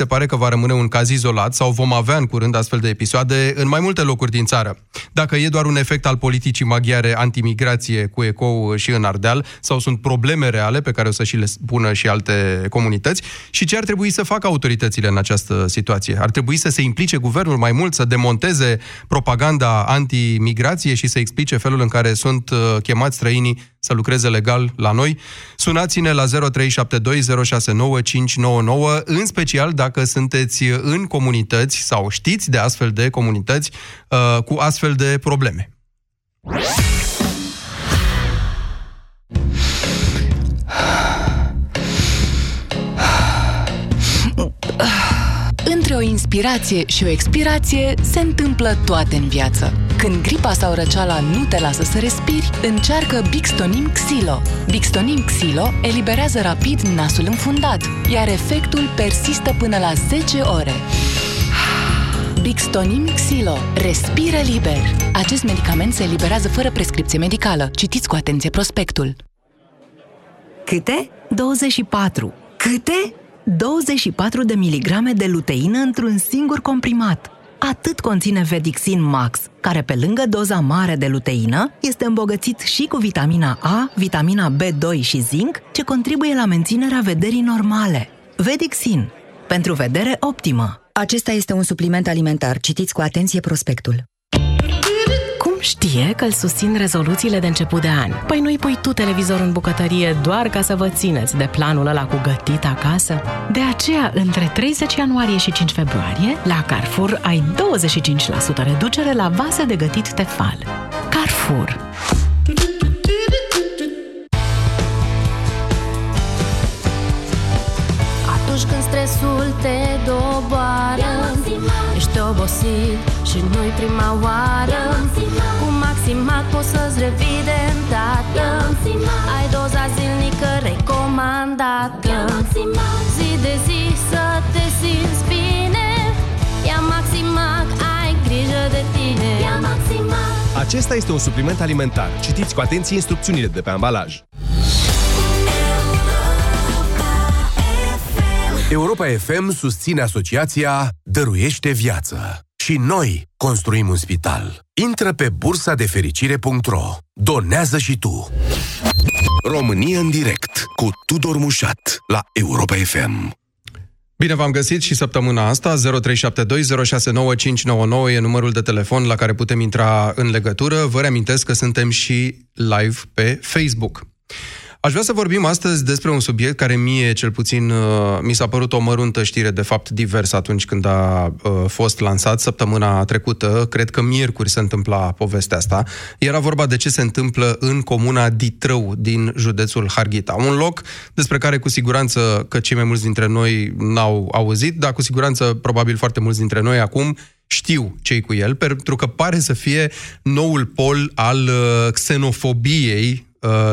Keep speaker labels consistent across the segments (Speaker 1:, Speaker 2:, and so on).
Speaker 1: se pare că va rămâne un caz izolat sau vom avea în curând astfel de episoade în mai multe locuri din țară. Dacă e doar un efect al politicii maghiare antimigrație cu ecou și în Ardeal sau sunt probleme reale pe care o să și le pună și alte comunități și ce ar trebui să facă autoritățile în această situație. Ar trebui să se implice guvernul mai mult, să demonteze propaganda anti-migrație și să explice felul în care sunt uh, chemați străinii să lucreze legal la noi. Sunați-ne la 0372069599, în special dacă sunteți în comunități sau știți de astfel de comunități uh, cu astfel de probleme.
Speaker 2: O inspirație și o expirație se întâmplă toate în viață. Când gripa sau răceala nu te lasă să respiri, încearcă Bixtonim Xilo. Bixtonim Xilo eliberează rapid nasul înfundat, iar efectul persistă până la 10 ore. Bixtonim Xilo. Respiră liber. Acest medicament se eliberează fără prescripție medicală. Citiți cu atenție prospectul.
Speaker 3: Câte? 24. Câte? 24 de miligrame de luteină într-un singur comprimat. Atât conține Vedixin Max, care pe lângă doza mare de luteină, este îmbogățit și cu vitamina A, vitamina B2 și zinc, ce contribuie la menținerea vederii normale. Vedixin. Pentru vedere optimă.
Speaker 4: Acesta este un supliment alimentar. Citiți cu atenție prospectul.
Speaker 5: Cum știe că îl susțin rezoluțiile de început de an? Păi nu-i pui tu televizorul în bucătărie doar ca să vă țineți de planul ăla cu gătit acasă? De aceea, între 30 ianuarie și 5 februarie, la Carrefour ai 25% reducere la vase de gătit Tefal. Carrefour.
Speaker 6: Atunci când stresul te doboară Ești obosit și nu-i prima oară. Cu Maximac poți să-ți revii de îndată Ai doza zilnică recomandată. Zi de zi să te simți bine. Ia Maximac, ai grijă de tine. Ia Maximac.
Speaker 7: Acesta este un supliment alimentar. Citiți cu atenție instrucțiunile de pe ambalaj. Europa FM susține asociația Dăruiește Viață. Și noi construim un spital. Intră pe bursa de fericire.ro. Donează și tu. România în direct cu Tudor Mușat la Europa FM.
Speaker 1: Bine v-am găsit și săptămâna asta, 0372069599 e numărul de telefon la care putem intra în legătură. Vă reamintesc că suntem și live pe Facebook. Aș vrea să vorbim astăzi despre un subiect care mie, cel puțin, uh, mi s-a părut o măruntă știre, de fapt divers atunci când a uh, fost lansat săptămâna trecută. Cred că miercuri se întâmpla povestea asta. Era vorba de ce se întâmplă în comuna Ditrău din județul Harghita. Un loc despre care cu siguranță că cei mai mulți dintre noi n-au auzit, dar cu siguranță probabil foarte mulți dintre noi acum știu cei cu el, pentru că pare să fie noul pol al uh, xenofobiei uh,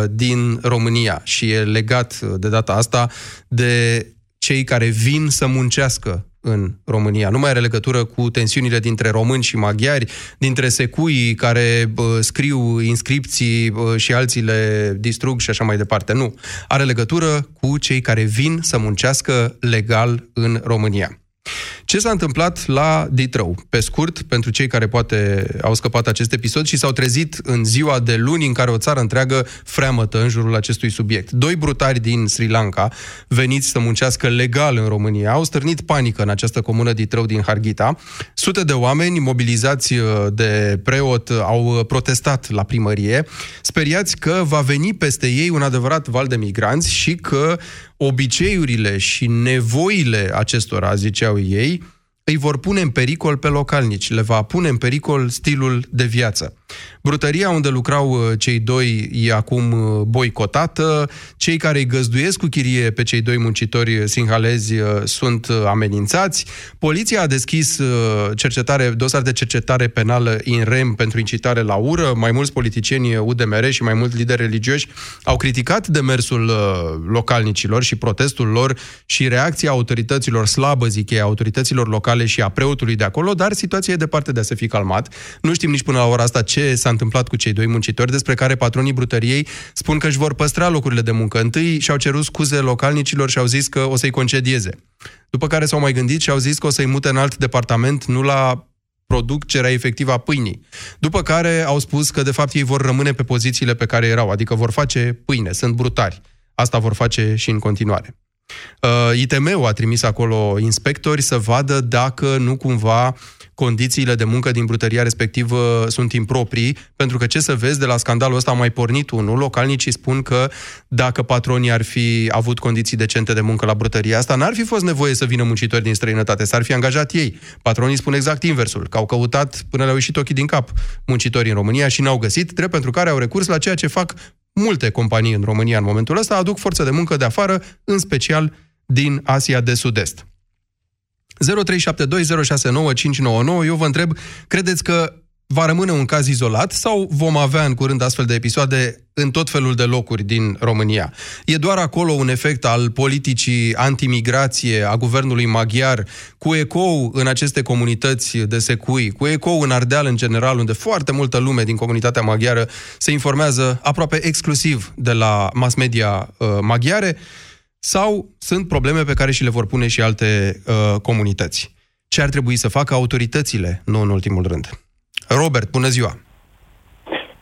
Speaker 1: din România și e legat uh, de data asta de cei care vin să muncească în România. Nu mai are legătură cu tensiunile dintre români și maghiari, dintre secuii care bă, scriu inscripții bă, și alții le distrug și așa mai departe. Nu. Are legătură cu cei care vin să muncească legal în România. Ce s-a întâmplat la Ditrău? Pe scurt, pentru cei care poate au scăpat acest episod și s-au trezit în ziua de luni în care o țară întreagă freamătă în jurul acestui subiect. Doi brutari din Sri Lanka, veniți să muncească legal în România, au stârnit panică în această comună Ditrău din Harghita. Sute de oameni mobilizați uh, de preot au protestat la primărie, speriați că va veni peste ei un adevărat val de migranți și că obiceiurile și nevoile acestora, ziceau ei, îi vor pune în pericol pe localnici, le va pune în pericol stilul de viață. Brutăria unde lucrau uh, cei doi e acum uh, boicotată, cei care îi găzduiesc cu chirie pe cei doi muncitori sinhalezi uh, sunt amenințați, poliția a deschis cercetare, dosar de cercetare penală in rem pentru incitare la ură, mai mulți politicieni UDMR și mai mulți lideri religioși au criticat demersul localnicilor și protestul lor și reacția autorităților slabă, zic ei, autorităților locale și a preotului de acolo, dar situația e departe de a se fi calmat. Nu știm nici până la ora asta ce ce s-a întâmplat cu cei doi muncitori, despre care patronii brutăriei spun că își vor păstra locurile de muncă. Întâi și-au cerut scuze localnicilor și au zis că o să-i concedieze. După care s-au mai gândit și au zis că o să-i mute în alt departament, nu la producerea efectivă a pâinii. După care au spus că, de fapt, ei vor rămâne pe pozițiile pe care erau, adică vor face pâine, sunt brutari. Asta vor face și în continuare. Uh, ITM-ul a trimis acolo inspectori să vadă dacă nu cumva condițiile de muncă din brutăria respectivă sunt improprii, pentru că ce să vezi, de la scandalul ăsta a mai pornit unul. Localnicii spun că dacă patronii ar fi avut condiții decente de muncă la brutăria asta, n-ar fi fost nevoie să vină muncitori din străinătate, s-ar fi angajat ei. Patronii spun exact inversul, că au căutat până le-au ieșit ochii din cap muncitorii în România și n-au găsit, drept pentru care au recurs la ceea ce fac multe companii în România în momentul ăsta, aduc forță de muncă de afară, în special din Asia de Sud-Est. 0372069599. Eu vă întreb, credeți că va rămâne un caz izolat sau vom avea în curând astfel de episoade în tot felul de locuri din România? E doar acolo un efect al politicii antimigrație a guvernului maghiar, cu ecou în aceste comunități de secui, cu ecou în Ardeal în general, unde foarte multă lume din comunitatea maghiară se informează aproape exclusiv de la mass media uh, maghiare, sau sunt probleme pe care și le vor pune și alte uh, comunități. Ce ar trebui să facă autoritățile, nu în ultimul rând? Robert, bună ziua!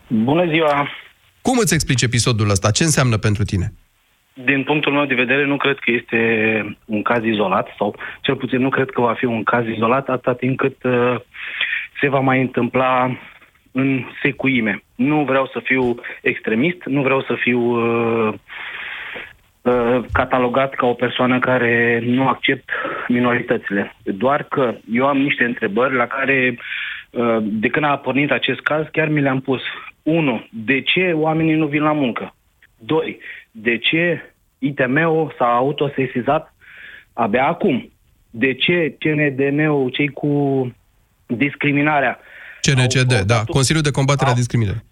Speaker 8: Bună ziua!
Speaker 1: Cum îți explici episodul ăsta? Ce înseamnă pentru tine?
Speaker 8: Din punctul meu de vedere, nu cred că este un caz izolat, sau cel puțin nu cred că va fi un caz izolat, atâta timp cât uh, se va mai întâmpla în secuime. Nu vreau să fiu extremist, nu vreau să fiu uh, uh, catalogat ca o persoană care nu accept minoritățile. Doar că eu am niște întrebări la care Uh, de când a pornit acest caz, chiar mi le-am pus. Unu, de ce oamenii nu vin la muncă? Doi, de ce ITM-ul s-a autosesizat abia acum? De ce CNDN-ul, cei cu discriminarea...
Speaker 1: CNCD, da, Consiliul de Combatere a Discriminării.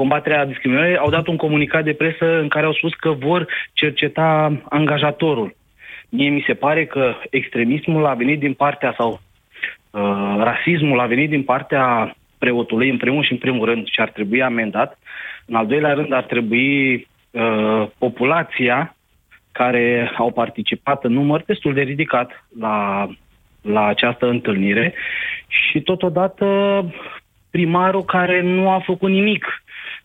Speaker 8: Combaterea discriminării au dat un comunicat de presă în care au spus că vor cerceta angajatorul. Mie mi se pare că extremismul a venit din partea sau Uh, rasismul a venit din partea preotului, în primul și în primul rând, și ar trebui amendat. În al doilea rând, ar trebui uh, populația care au participat în număr destul de ridicat la, la această întâlnire și totodată primarul care nu a făcut nimic.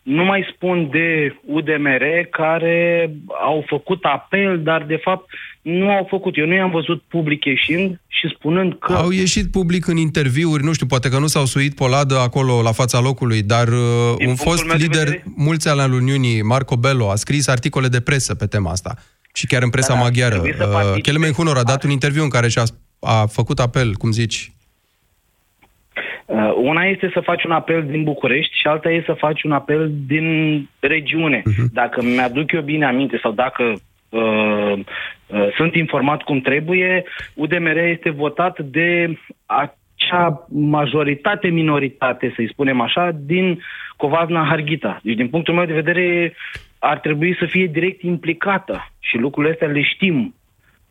Speaker 8: Nu mai spun de UDMR care au făcut apel, dar de fapt nu au făcut. Eu nu i-am văzut public ieșind și spunând că...
Speaker 1: Au ieșit public în interviuri, nu știu, poate că nu s-au suit poladă acolo la fața locului, dar uh, Din un fost lider, vedere... mulți ale Uniunii, Marco Bello, a scris articole de presă pe tema asta. Și chiar în presa da, da maghiară. Uh, Kelemen Hunor a dat un interviu în care și-a a făcut apel, cum zici.
Speaker 8: Uh, una este să faci un apel din București și alta este să faci un apel din regiune. Uh-huh. Dacă mi-aduc eu bine aminte sau dacă Uh, uh, sunt informat cum trebuie, UDMR este votat de acea majoritate-minoritate, să-i spunem așa, din Covazna Harghita. Deci, din punctul meu de vedere, ar trebui să fie direct implicată și lucrurile astea le știm.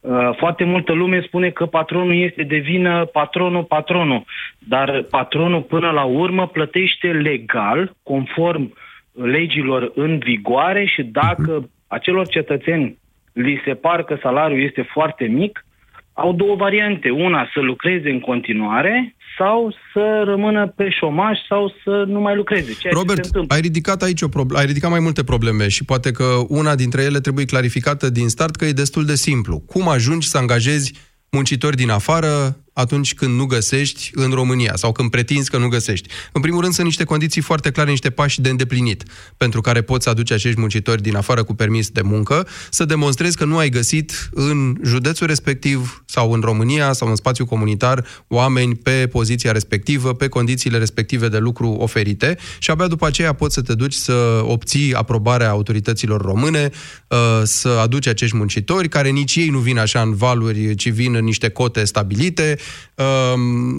Speaker 8: Uh, foarte multă lume spune că patronul este de vină, patronul, patronul. Dar patronul, până la urmă, plătește legal, conform legilor în vigoare și dacă acelor cetățeni li se par că salariul este foarte mic, au două variante. Una, să lucreze în continuare sau să rămână pe șomaj sau să nu mai lucreze. Ceea
Speaker 1: Robert, ai ridicat aici o problemă, ai ridicat mai multe probleme și poate că una dintre ele trebuie clarificată din start că e destul de simplu. Cum ajungi să angajezi muncitori din afară atunci când nu găsești în România sau când pretinzi că nu găsești. În primul rând sunt niște condiții foarte clare, niște pași de îndeplinit pentru care poți aduce acești muncitori din afară cu permis de muncă, să demonstrezi că nu ai găsit în județul respectiv sau în România sau în spațiu comunitar oameni pe poziția respectivă, pe condițiile respective de lucru oferite și abia după aceea poți să te duci să obții aprobarea autorităților române, uh, să aduci acești muncitori care nici ei nu vin așa în valuri, ci vin în niște cote stabilite, um,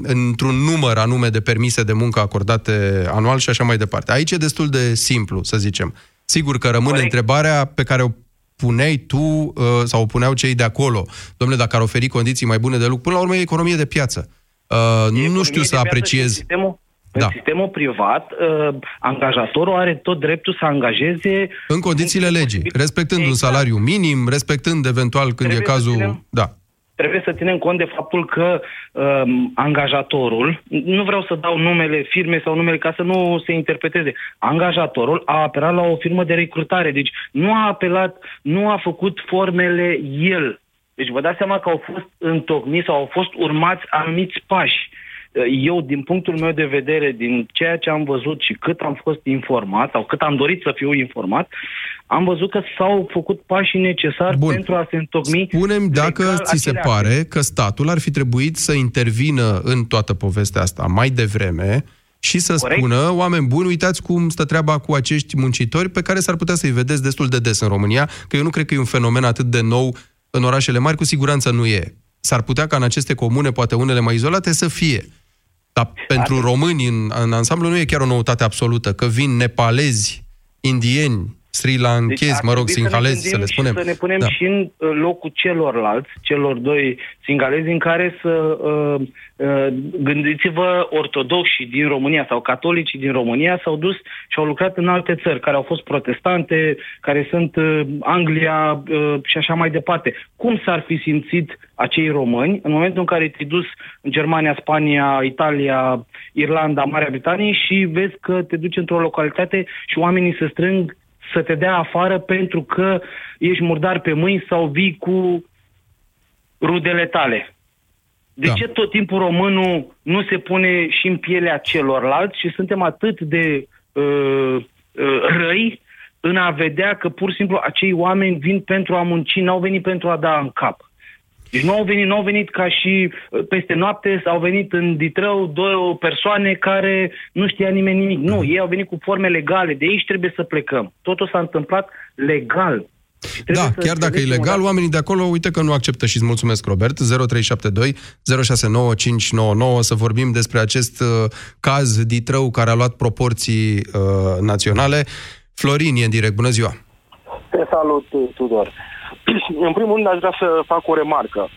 Speaker 1: într-un număr anume de permise de muncă acordate anual și așa mai departe. Aici e destul de simplu, să zicem. Sigur că rămâne Corect. întrebarea pe care o puneai tu uh, sau o puneau cei de acolo. Domnule, dacă ar oferi condiții mai bune de lucru, până la urmă e economie de piață. Uh, nu știu să apreciez... Da.
Speaker 8: În sistemul privat, uh, angajatorul are tot dreptul să angajeze...
Speaker 1: În condițiile legii, respectând exact. un salariu minim, respectând eventual când
Speaker 8: Trebuie
Speaker 1: e
Speaker 8: să
Speaker 1: cazul...
Speaker 8: ținem-
Speaker 1: Da.
Speaker 8: Trebuie să ținem cont de faptul că um, angajatorul, nu vreau să dau numele firme sau numele ca să nu se interpreteze, angajatorul a apelat la o firmă de recrutare, deci nu a apelat, nu a făcut formele el. Deci vă dați seama că au fost întocmiți sau au fost urmați anumiți pași. Eu, din punctul meu de vedere, din ceea ce am văzut și cât am fost informat, sau cât am dorit să fiu informat, am văzut că s-au făcut pașii necesari
Speaker 1: Bun.
Speaker 8: pentru a se întocmi
Speaker 1: Spunem dacă
Speaker 8: legal
Speaker 1: ți se
Speaker 8: acele
Speaker 1: pare că statul ar fi trebuit să intervină în toată povestea asta mai devreme și să
Speaker 8: Corect.
Speaker 1: spună, oameni buni, uitați cum stă treaba cu acești muncitori pe care s-ar putea să-i vedeți destul de des în România, că eu nu cred că e un fenomen atât de nou în orașele mari, cu siguranță nu e. S-ar putea ca în aceste comune, poate unele mai izolate, să fie. Dar pentru români, în, în ansamblu, nu e chiar o noutate absolută, că vin nepalezi, indieni, sri lanchezi,
Speaker 8: Deci ar
Speaker 1: mă rog,
Speaker 8: trebui
Speaker 1: sinhalezi,
Speaker 8: ne
Speaker 1: să le
Speaker 8: gândim
Speaker 1: spunem.
Speaker 8: Și să ne punem
Speaker 1: Da.
Speaker 8: și în uh, locul celorlalți, celor doi singalezi, în care să uh, uh, gândiți-vă ortodoxi din România sau catolicii din România s-au dus și au lucrat în alte țări, care au fost protestante, care sunt uh, Anglia uh, și așa mai departe. Cum s-ar fi simțit acei români în momentul în care te-ai dus în Germania, Spania, Italia, Irlanda, Marea Britanie și vezi că te duci într-o localitate și oamenii se strâng să te dea afară pentru că ești murdar pe mâini sau vii cu rudele tale. De
Speaker 1: Da.
Speaker 8: ce tot timpul românul nu se pune și în pielea celorlalți și suntem atât de uh, uh, răi în a vedea că pur și simplu acei oameni vin pentru a munci, n-au venit pentru a da în cap. Deci nu au venit, nu au venit ca și uh, peste noapte, au venit în Ditrău două persoane care nu știa nimeni nimic. Nu, ei au venit cu forme legale, de aici trebuie să plecăm. Totul s-a întâmplat legal. Și trebuie
Speaker 1: Da,
Speaker 8: să
Speaker 1: chiar dacă e
Speaker 8: înțelegem
Speaker 1: legal,
Speaker 8: odată-
Speaker 1: oamenii de acolo, uite că nu acceptă și îți mulțumesc, Robert. 0372 069599 să vorbim despre acest uh, caz Ditrău care a luat proporții uh, naționale. Florin e în direct, bună ziua!
Speaker 9: Te salut, Tudor. În primul rând, aș vrea să fac o remarcă.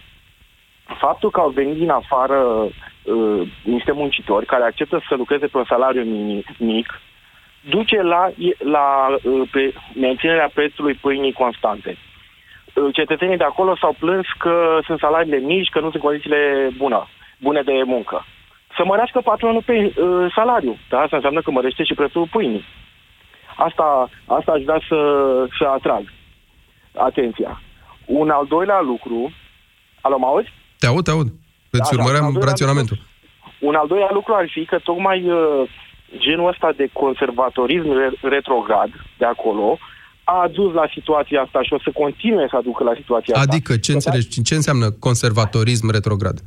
Speaker 9: Faptul că au venit din afară uh, niște muncitori care acceptă să lucreze pe un salariu mini- mic, duce la, la uh, pe menținerea prețului pâinii constante. Uh, Cetățenii de acolo s-au plâns că sunt salariile mici, că nu sunt condițiile bune, bune de muncă. Să mărească patronul pe uh, salariu. Da? Asta înseamnă că mărește și prețul pâinii. Asta, asta aș vrea să, să atrag atenția. Un al doilea lucru... Alo, mă auzi?
Speaker 1: Te aud, te aud. Îți
Speaker 9: Da, da,
Speaker 1: urmăream
Speaker 9: al doilea
Speaker 1: raționamentul.
Speaker 9: Un al doilea lucru ar fi că tocmai uh, genul ăsta de conservatorism re- retrograd de acolo a adus la situația asta și o să continue să aducă la situația asta.
Speaker 1: Adică, ce înțelegi? Ce înseamnă conservatorism retrograd?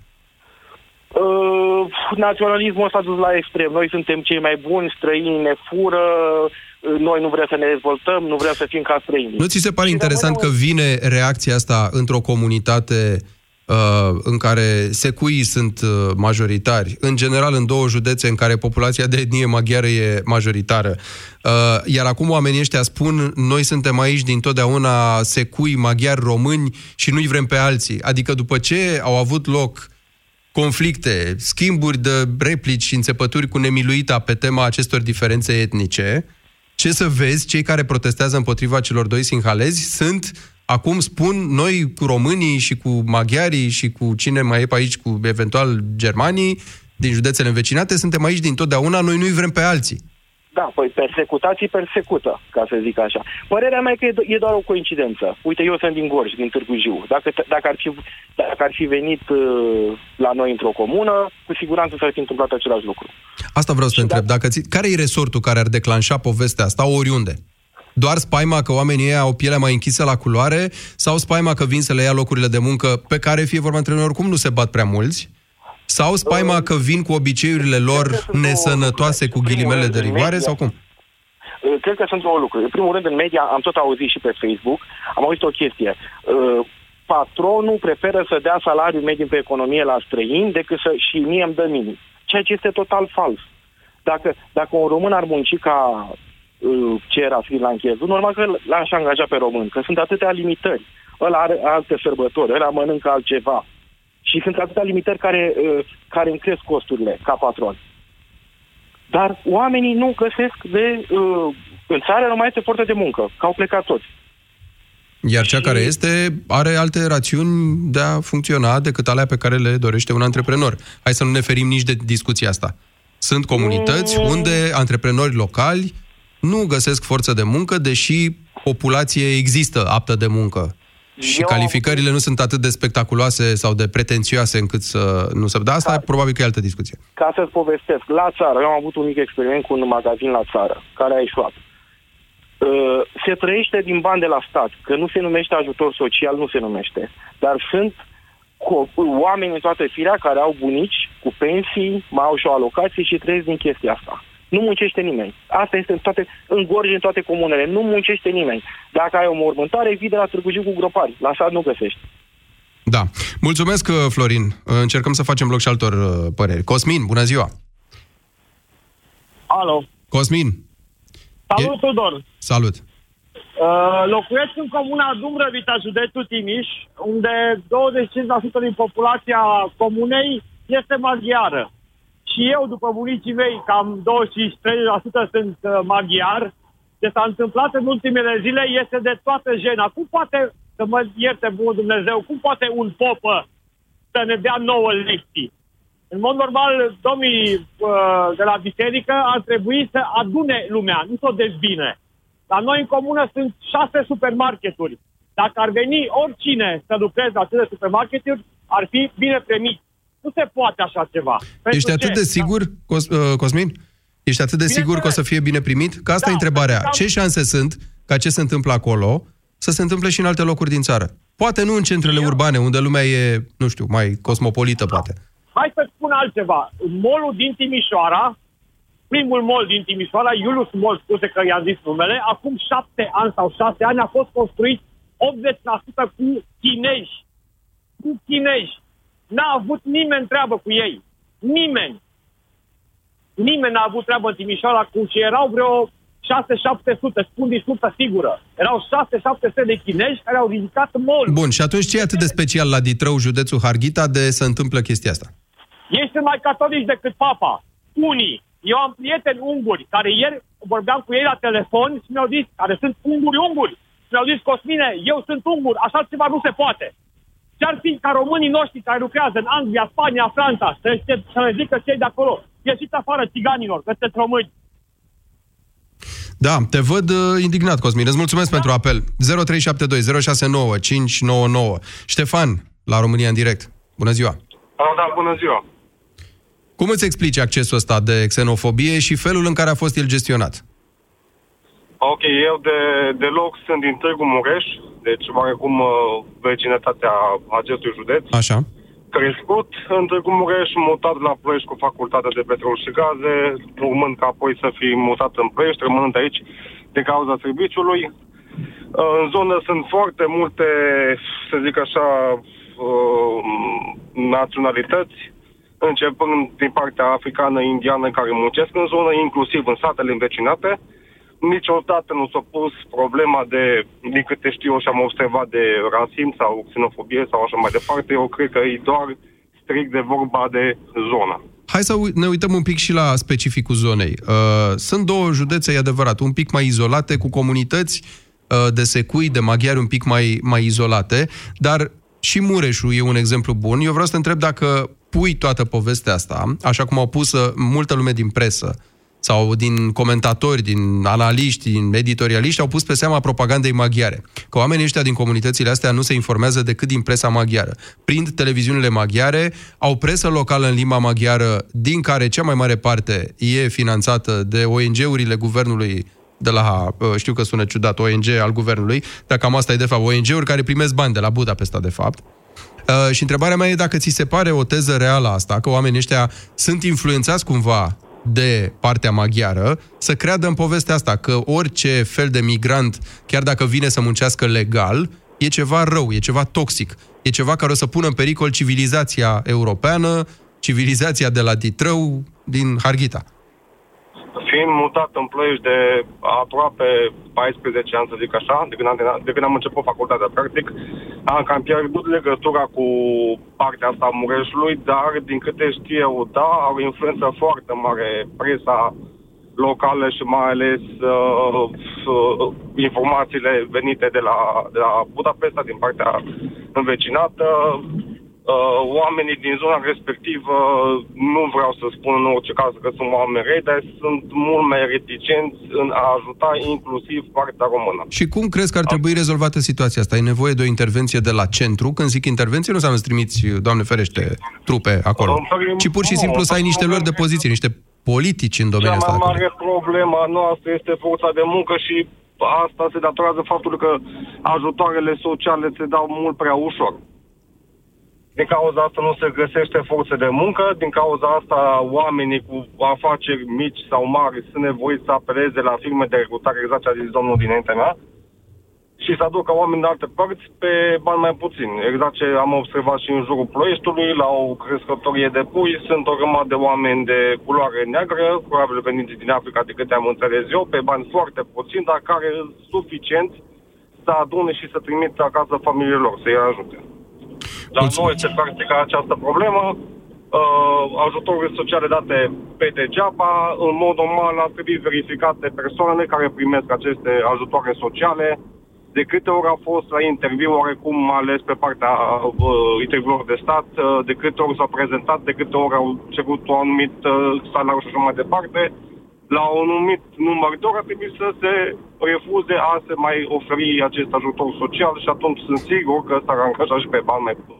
Speaker 9: Uh, naționalismul s-a dus la extrem. Noi suntem cei mai buni, străinii ne fură, uh, noi nu vrem să ne dezvoltăm, nu vrem să fim ca străini.
Speaker 1: Nu ți se pare interesant că vine reacția asta într-o comunitate uh, în care secuii sunt uh, majoritari, în general în două județe în care populația de etnie maghiară e majoritară, uh, iar acum oamenii ăștia spun noi suntem aici din totdeauna secui maghiari români și nu-i vrem pe alții. Adică după ce au avut loc conflicte, schimburi de replici și înțepături cu nemiluita pe tema acestor diferențe etnice, ce să vezi, cei care protestează împotriva celor doi sinhalezi sunt, acum spun, noi cu românii și cu maghiarii și cu cine mai e pe aici, cu eventual germanii, din județele învecinate, suntem aici din totdeauna, noi nu-i vrem pe alții.
Speaker 9: Da, păi persecutații persecută, ca să zic așa. Părerea mea e că e, do- e doar o coincidență. Uite, eu sunt din Gorj, din Târgu Jiu. Dacă, t- dacă, ar, fi, dacă ar fi venit uh, la noi într-o comună, cu siguranță s-ar fi întâmplat același lucru.
Speaker 1: Asta vreau să te întreb. Dacă ți... Care e resortul care ar declanșa povestea asta oriunde? Doar spaima că oamenii ăia au pielea mai închisă la culoare sau spaima că vin să le ia locurile de muncă pe care, fie vorba între noi, oricum nu se bat prea mulți? Sau spaima că vin cu obiceiurile lor nesănătoase cu ghilimele de rigoare sau cum?
Speaker 9: Uh, Cred că sunt două lucruri. În primul rând, în media, am tot auzit și pe Facebook, am auzit o chestie. Uh, Patronul preferă să dea salariul mediu pe economie la străini decât să și mie îmi dă minim. Ceea ce este total fals. Dacă, dacă un român ar munci ca uh, ce era Sri Lankezul, normal că l-aș angaja pe român, că sunt atâtea limitări. Ăla are alte sărbători, ăla mănâncă altceva. Și sunt atâtea limitări care, uh, care îmi cresc costurile ca patron. Dar oamenii nu găsesc de... Uh, în țară nu mai este forță de muncă, că au plecat toți.
Speaker 1: Iar cea care este are alte rațiuni de a funcționa decât alea pe care le dorește un antreprenor. Hai să nu ne ferim nici de discuția asta. Sunt comunități
Speaker 9: Mm.
Speaker 1: unde antreprenori locali nu găsesc forță de muncă, deși populație există aptă de muncă. Și
Speaker 9: Eu am
Speaker 1: calificările nu sunt atât de spectaculoase sau de pretențioase încât să nu se... Dar asta probabil că e altă discuție.
Speaker 9: ca să-ți povestesc, la țară, eu am avut un mic experiment cu un magazin la țară, care a ieșuat. Uh, se trăiește din bani de la stat, că nu se numește ajutor social, nu se numește. Dar sunt co- oameni în toată firea care au bunici cu pensii, mai au și o alocație și trăiesc din chestia asta. Nu muncește nimeni. Asta este în toate, în gorji în toate comunele. Nu muncește nimeni. Dacă ai o mormântare, vii de la Târgu Jiu cu gropari. La sat nu găsești.
Speaker 1: Da. Mulțumesc, uh, Florin. Uh, Încercăm să facem loc și altor uh, păreri. Cosmin, bună ziua!
Speaker 10: Alo.
Speaker 1: Cosmin,
Speaker 10: Salut, Tudor.
Speaker 1: salut!
Speaker 10: Uh, locuiesc în comuna Dumbrăvita, județul Timiș, unde 25% din populația comunei este maghiară. Și eu, după bunicii mei, cam 23% sunt uh, maghiar. Ce s-a întâmplat în ultimele zile este de toată jena. Cum poate, să mă ierte bunul Dumnezeu, cum poate un popă să ne dea nouă lecții? În mod normal, domnii uh, de la biserică ar trebui să adune lumea, nu să o dezbine. La noi în comună sunt șase supermarketuri. Dacă ar veni oricine să lucreze la acele supermarketuri, ar fi bine primit. Nu se poate așa ceva. Pentru
Speaker 1: Ești atât
Speaker 10: ce?
Speaker 1: de sigur, Cos, uh, Cosmin? Ești atât de sigur că o să fie bine primit? Că asta
Speaker 10: Da,
Speaker 1: e întrebarea.
Speaker 10: pentru că am-
Speaker 1: Ce șanse sunt ca ce se întâmplă acolo să se întâmple și în alte locuri din țară? Poate nu în centrele urbane, unde lumea e, nu știu, mai cosmopolită, poate.
Speaker 10: Hai să spun altceva. Molul din Timișoara, primul mol din Timișoara, Iulius Mol, scuze că i-am zis numele, acum șapte ani sau șase ani a fost construit 80% cu chinezi. Cu chinezi. N-a avut nimeni treabă cu ei. Nimeni. Nimeni n-a avut treabă în Timișoara cu și erau vreo 6-700, spun din surtă sigură. Erau 6-700 de chinezi care au ridicat molul.
Speaker 1: Bun, și atunci ce e atât de special la Ditrău, județul Harghita, de să întâmplă chestia asta?
Speaker 10: Ei sunt mai catolici decât papa. Unii. Eu am prieteni unguri care ieri vorbeam cu ei la telefon și mi-au zis, care sunt unguri unguri. Și mi-au zis, Cosmine, eu sunt ungur, așa ceva nu se poate. Ce-ar fi ca românii noștri care lucrează în Anglia, Spania, Franța, să, le- să le zică cei de acolo, ieșiți afară țiganilor, că sunteți români.
Speaker 1: Da, te văd uh, indignat, Cosmin. Îți mulțumesc da. pentru apel. 0372 069 599. Ștefan, la România în direct. Bună ziua!
Speaker 11: Ah, da, bună ziua.
Speaker 1: Cum îți explici accesul ăsta de xenofobie și felul în care a fost el gestionat?
Speaker 11: Ok, eu de, deloc sunt din Târgu Mureș, deci oarecum uh, vecinătatea acestui județ.
Speaker 1: Așa.
Speaker 11: Crescut în Târgu Mureș, mutat la Ploiești cu facultatea de petrol și gaze, urmând ca apoi să fi mutat în Ploiești, rămânând aici de cauza serviciului. Uh, În zonă sunt foarte multe, să zic așa, uh, naționalități, începând din partea africană, indiană, care muncesc în zonă, inclusiv în satele învecinate. Niciodată nu s-a pus problema de, din câte știu eu și am observat, de rasism sau xenofobie sau așa mai departe. Eu cred că e doar strict de vorba de zonă.
Speaker 1: Hai să ui- ne uităm un pic și la specificul zonei. Uh, sunt două județe, e adevărat, un pic mai izolate, cu comunități uh, de secui, de maghiari un pic mai, mai izolate, dar și Mureșul e un exemplu bun. Eu vreau să te întreb dacă pui toată povestea asta, așa cum au pus uh, multă lume din presă, sau din comentatori, din analiști, din editorialiști, au pus pe seama propagandei maghiare. Că oamenii ăștia din comunitățile astea nu se informează decât din presa maghiară. Prind televiziunile maghiare, au presă locală în limba maghiară, din care cea mai mare parte e finanțată de ONG-urile guvernului de la, uh, știu că sună ciudat, ONG al guvernului, dar cam asta e de fapt, ONG-uri care primesc bani de la Budapesta, de fapt. Uh, și întrebarea mea e dacă ți se pare o teză reală asta, că oamenii ăștia sunt influențați cumva de partea maghiară, să creadă în povestea asta, că orice fel de migrant, chiar dacă vine să muncească legal, e ceva rău, e ceva toxic, e ceva care o să pună în pericol civilizația europeană, civilizația de la Ditrău, din Harghita.
Speaker 11: Fiind mutat în Ploiești de aproape 14 ani, să zic așa, de când am, de când am început facultatea, practic, am cam pierdut legătura cu partea asta a Mureșului, dar, din câte știu eu, da, au o influență foarte mare presa locală și mai ales uh, uh, informațiile venite de la, de la Budapesta, din partea învecinată, uh, oamenii din zona respectivă, nu vreau să spun în orice caz că sunt oameni rei, dar sunt mult mai reticenți în a ajuta inclusiv partea română.
Speaker 1: Și cum crezi că ar trebui rezolvată situația asta? E nevoie de o intervenție de la centru? Când zic intervenție, nu înseamnă să trimiți, Doamne ferește, trupe acolo, ci pur și simplu să ai niște lor de poziție, niște politici în domeniul ăsta.
Speaker 11: Cea mai mare problema noastră este forța de muncă și asta se datorează faptului că ajutoarele sociale se dau mult prea ușor. Din cauza asta nu se găsește forță de muncă, din cauza asta oamenii cu afaceri mici sau mari sunt nevoiți să apeleze la firme de recrutare, exact ce a zis domnul dinaintea mea, și să aducă oameni de alte părți pe bani mai puțin. Exact ce am observat și în jurul Ploieștiului, la o crescătorie de pui, sunt o grămadă de oameni de culoare neagră, probabil veniți din Africa, de câte am înțeles eu, pe bani foarte puțin, dar care sunt suficient să adune și să trimită acasă familiilor, să-i ajute. La noi se practică această problemă, uh, ajutorurile sociale date pe degeaba, în mod normal ar trebui verificate persoanele care primesc aceste ajutoare sociale, de câte ori au fost la interviu oarecum ales pe partea uh, interviurilor de stat, uh, de câte ori s-au prezentat, de câte ori au cerut un anumit uh, salariu și așa mai departe, la un anumit număr de ori ar trebui să se refuze a se mai oferi acest ajutor social și atunci sunt sigur că s-ar angaja și pe bani mai puțin.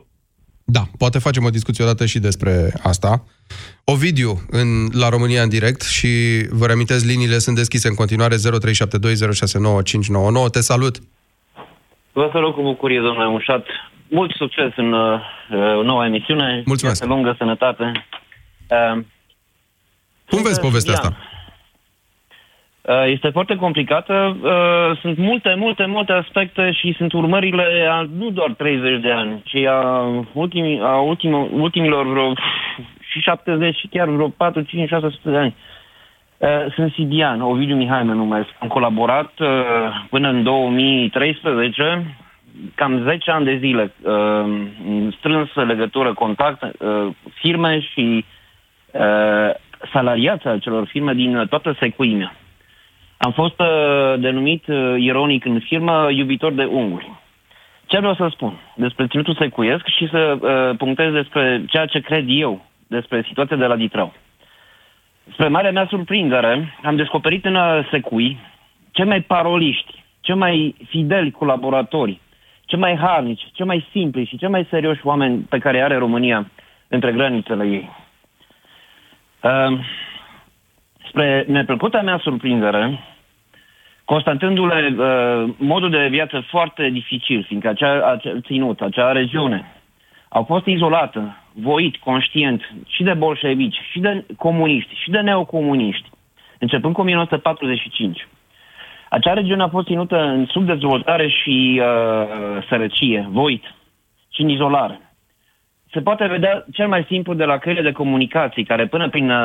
Speaker 1: Da, poate facem o discuție odată și despre asta. Ovidiu, în, la România în direct și vă reamintesc, liniile sunt deschise în continuare 0372069599. Te salut!
Speaker 12: Vă salut cu bucurie, domnule Mușat. Mult succes în uh, noua emisiune.
Speaker 1: Mulțumesc.
Speaker 12: Viață lungă, sănătate. Uh,
Speaker 1: Cum vezi povestea asta?
Speaker 12: Uh, este foarte complicată. Uh, sunt multe, multe, multe aspecte și sunt urmările a nu doar 30 de ani, ci a, ultimi, a ultim, ultimilor vreo și 70 și chiar vreo 4, 5, 600 de ani. Uh, sunt Sibian, Ovidiu Mihai mă numesc. Am colaborat uh, până în 2013, cam 10 ani de zile, uh, în strânsă legătură, contact, uh, firme și uh, salariața acelor firme din toată secuimea. Am fost uh, denumit uh, ironic în firmă iubitor de unguri. Ce vreau să spun despre ținutul secuiesc și să uh, punctez despre ceea ce cred eu despre situația de la Ditrău. Spre marea mea surprindere, am descoperit în uh, secui cei mai paroliști, cei mai fideli colaboratori, cei mai harnici, cei mai simpli și cei mai serioși oameni pe care are România între granițele ei. Uh, spre neplăcuta mea surprindere, constatându-le uh, modul de viață foarte dificil, fiindcă acea, acea ținut, acea regiune, au fost izolată, voit, conștient, și de bolșevici, și de comuniști, și de neocomuniști, începând cu 1945. Acea regiune a fost ținută în subdezvoltare și uh, sărăcie, voit și în izolare. Se poate vedea cel mai simplu de la căile de comunicații, care până prin uh,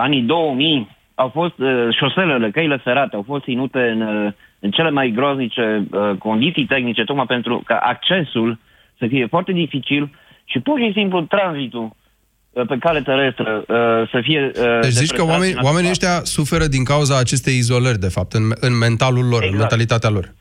Speaker 12: anii 2000 au fost uh, șoselele, căile ferate, au fost ținute în, uh, în cele mai groaznice uh, condiții tehnice, tocmai pentru ca accesul să fie foarte dificil și pur și simplu tranzitul uh, pe cale terestră uh, să fie... Uh,
Speaker 1: deci zici că oamenii, oamenii ăștia suferă din cauza acestei izolări, de fapt, în, în mentalul lor, exact. în mentalitatea lor.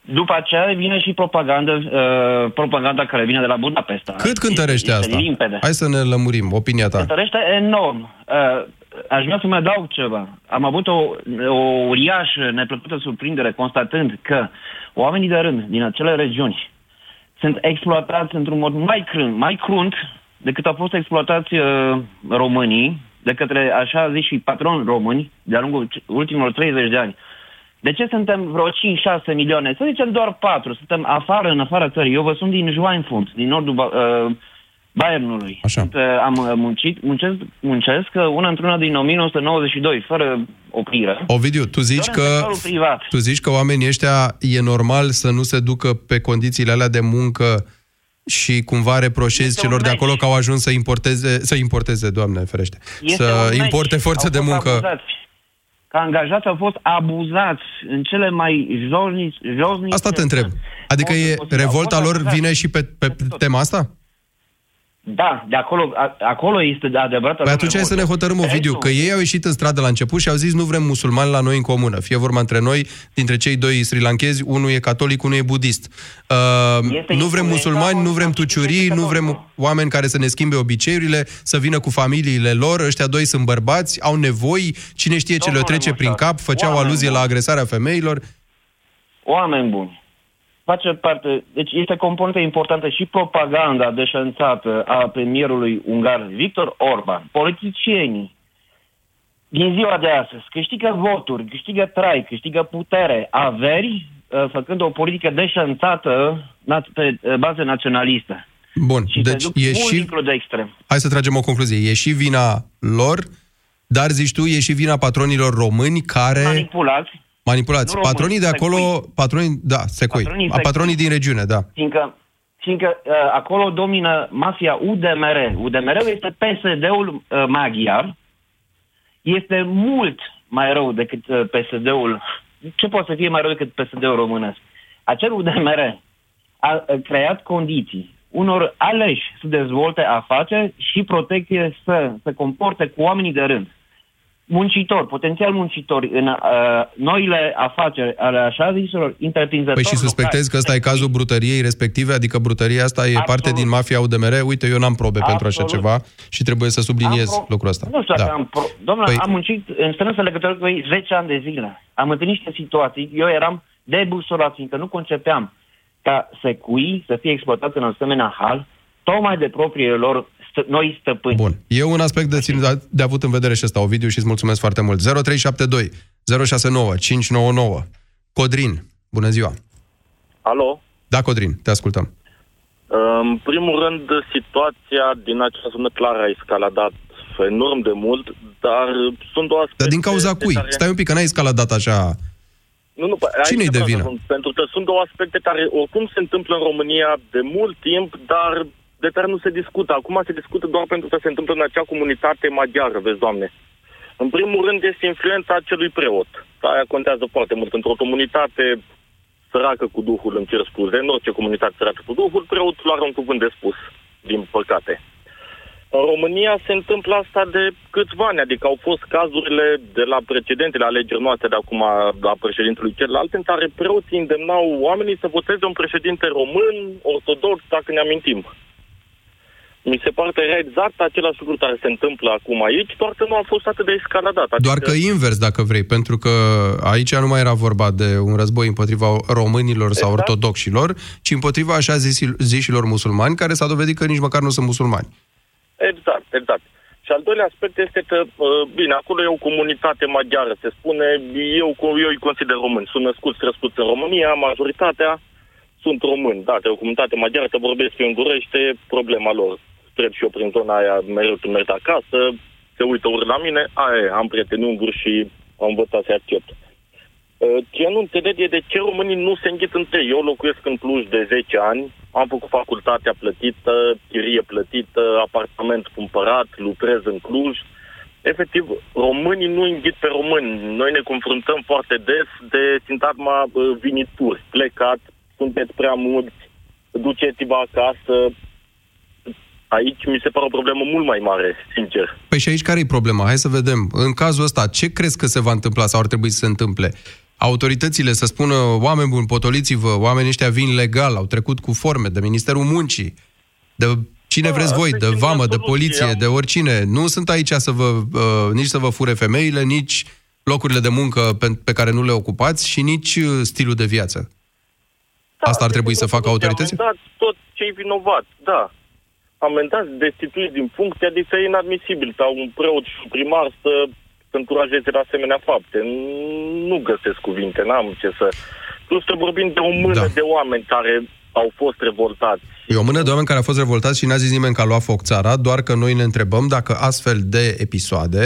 Speaker 12: După aceea vine și propaganda, uh, propaganda care vine de la Budapesta.
Speaker 1: Cât cântărește este asta? Limpede. Hai să ne lămurim, opinia ta.
Speaker 12: Cântărește enorm. Uh, aș vrea să mai adaug ceva. Am avut o, o uriașă, neplăcută surprindere constatând că oamenii de rând din acele regiuni sunt exploatați într-un mod mai crânt, mai crunt decât au fost exploatați uh, românii de către, așa zis și patroni români de-a lungul ultimilor 30 de ani. De ce suntem vreo 5-6 milioane? Să zicem doar 4. Suntem afară, în afara țării. Eu vă sunt din Schweinfurt, din nordul uh, Bayernului.
Speaker 1: Așa.
Speaker 12: Uh, am uh, muncit, muncesc, muncesc uh, una într-una din 1992, fără oprire.
Speaker 1: Ovidiu, tu zici, că,
Speaker 12: privat.
Speaker 1: tu zici că oamenii ăștia e normal să nu se ducă pe condițiile alea de muncă și cumva reproșezi
Speaker 12: Este
Speaker 1: celor
Speaker 12: un
Speaker 1: de
Speaker 12: meci.
Speaker 1: acolo că au ajuns să importeze, să importeze, Doamne ferește,
Speaker 12: Este
Speaker 1: să
Speaker 12: un meci.
Speaker 1: importe forță
Speaker 12: Au
Speaker 1: de
Speaker 12: fost
Speaker 1: muncă.
Speaker 12: acuzați. că angajații au fost abuzați în cele mai josnici... josnice...
Speaker 1: Asta te întreb. Adică e, revolta lor vine și pe, pe tema asta?
Speaker 12: Da, de acolo, a, acolo este de adevărat.
Speaker 1: Păi atunci hai să ne hotărâm, Ovidiu, că ei au ieșit în stradă la început și au zis nu vrem musulmani la noi în comună. Fie vorba între noi, dintre cei doi sri lankezi, unul e catolic, unul e budist. Uh, nu vrem musulmani, nu vrem tuciurii, nu vrem oameni care să ne schimbe obiceiurile, să vină cu familiile lor, ăștia doi sunt bărbați, au nevoi, cine știe ce le trece prin cap, făceau aluzie la agresarea femeilor.
Speaker 12: Oameni buni face parte, deci este componentă importantă și propaganda deșanțată a premierului ungar Victor Orban. Politicienii din ziua de astăzi câștigă voturi, câștigă trai, câștigă putere, averi, uh, făcând o politică deșanțată pe uh, bază naționalistă.
Speaker 1: Bun,
Speaker 12: și
Speaker 1: deci e și...
Speaker 12: de extrem.
Speaker 1: Hai să tragem o concluzie. E și vina lor, dar zici tu, e și vina patronilor români care...
Speaker 12: Manipulați
Speaker 1: Manipulați. Nu patronii de acolo, secui. patronii, da, secui. Patronii, secui. patronii din regiune, da.
Speaker 12: Fiindcă, fiindcă uh, acolo domină mafia UDMR. UDMR este PSD-ul uh, maghiar. Este mult mai rău decât uh, PSD-ul. Ce poate să fie mai rău decât PSD-ul românesc? Acel UDMR a uh, creat condiții unor aleși să dezvolte afaceri și protecție să se comporte cu oamenii de rând muncitori, potențial muncitori în uh, noile afaceri ale așa ziselor întreprinzători
Speaker 1: Păi și suspectezi că ăsta e cazul brutăriei respective? Adică brutăria asta e Absolut. parte din mafia UDMR? Uite, eu n-am probe Absolut. pentru așa ceva și trebuie să subliniez pro... lucrul ăsta.
Speaker 12: Nu știu da. am pro... Domnule, păi... am muncit în strânsă legătură cu ei 10 ani de zile. Am întâlnit niște situații, eu eram debusolat, fiindcă nu concepeam ca secui să fie exploatat în asemenea hal, tocmai de propriile lor noi stăpâni.
Speaker 1: Bun. E un aspect de, țin, de avut în vedere și ăsta, Ovidiu, și îți mulțumesc foarte mult. 0372 069 599. Codrin, bună ziua!
Speaker 13: Alo?
Speaker 1: Da, Codrin, te ascultăm.
Speaker 13: În primul rând, situația din această zonă clară a escaladat enorm de mult, dar sunt două aspecte...
Speaker 1: Dar din cauza cui? Care... Stai un pic, că n-ai escaladat așa...
Speaker 13: Nu, nu,
Speaker 1: Cine-i de vină?
Speaker 13: Pentru că sunt două aspecte care oricum se întâmplă în România de mult timp, dar de care nu se discută. Acum se discută doar pentru că se întâmplă în acea comunitate maghiară, vezi, Doamne. În primul rând este influența acelui preot. Aia contează foarte mult. Într-o comunitate săracă cu Duhul, îmi cer scuze, în orice comunitate săracă cu Duhul, preotul are un cuvânt de spus, din păcate. În România se întâmplă asta de câțiva ani, adică au fost cazurile de la precedentele alegeri noastre de acum la președintelui celălalt, în care preoții îndemnau oamenii să voteze un președinte român, ortodox, dacă ne amintim. Mi se pare că era exact același lucru care se întâmplă acum aici, doar că nu a fost atât de escaladat. Adică...
Speaker 1: Doar că invers, dacă vrei, pentru că aici nu mai era vorba de un război împotriva românilor sau exact. ortodoxilor, ci împotriva așa zișilor musulmani, care s-a dovedit că nici măcar nu sunt musulmani.
Speaker 13: Exact, exact. Și al doilea aspect este că, uh, bine, acolo e o comunitate maghiară, se spune, eu, eu îi consider români. Sunt născuți, crescuți în România, majoritatea sunt români. Da, e o comunitate maghiară, că vorbesc eu îngurește, problema lor trec și eu prin zona aia mereu când merg acasă, se uită uri la mine, aia e, am prieteni unguri și am învățat să accept. Uh, ce nu înțeleg e de ce românii nu se înghit între ei. Eu locuiesc în Cluj de 10 ani, am făcut facultatea plătită, chirie plătită, apartament cumpărat, lucrez în Cluj. Efectiv, românii nu înghit pe români. Noi ne confruntăm foarte des de sintagma uh, vinituri. Plecat, sunteți prea mulți, duceți-vă acasă, Aici mi se pare o problemă mult mai mare, sincer.
Speaker 1: Păi și aici care e problema? Hai să vedem. În cazul ăsta, ce crezi că se va întâmpla sau ar trebui să se întâmple? Autoritățile să spună, oameni buni, potoliți-vă, oamenii ăștia vin legal, au trecut cu forme de Ministerul Muncii, de cine da, vreți voi, de vamă, de poliție, de oricine. Nu sunt aici să vă, uh, nici să vă fure femeile, nici locurile de muncă pe, pe care nu le ocupați și nici uh, stilul de viață. Da, Asta ar trebui să facă autoritățile?
Speaker 13: Da, tot cei vinovați, da amendați, destituiți din funcție, adică e inadmisibil ca un preot și primar să, să încurajeze la asemenea fapte. Nu găsesc cuvinte, n-am ce să... Plus că vorbim de o mână da. de oameni care au fost revoltați.
Speaker 1: E o mână de oameni care au fost revoltați și n-a zis nimeni că a luat foc țara, doar că noi ne întrebăm dacă astfel de episoade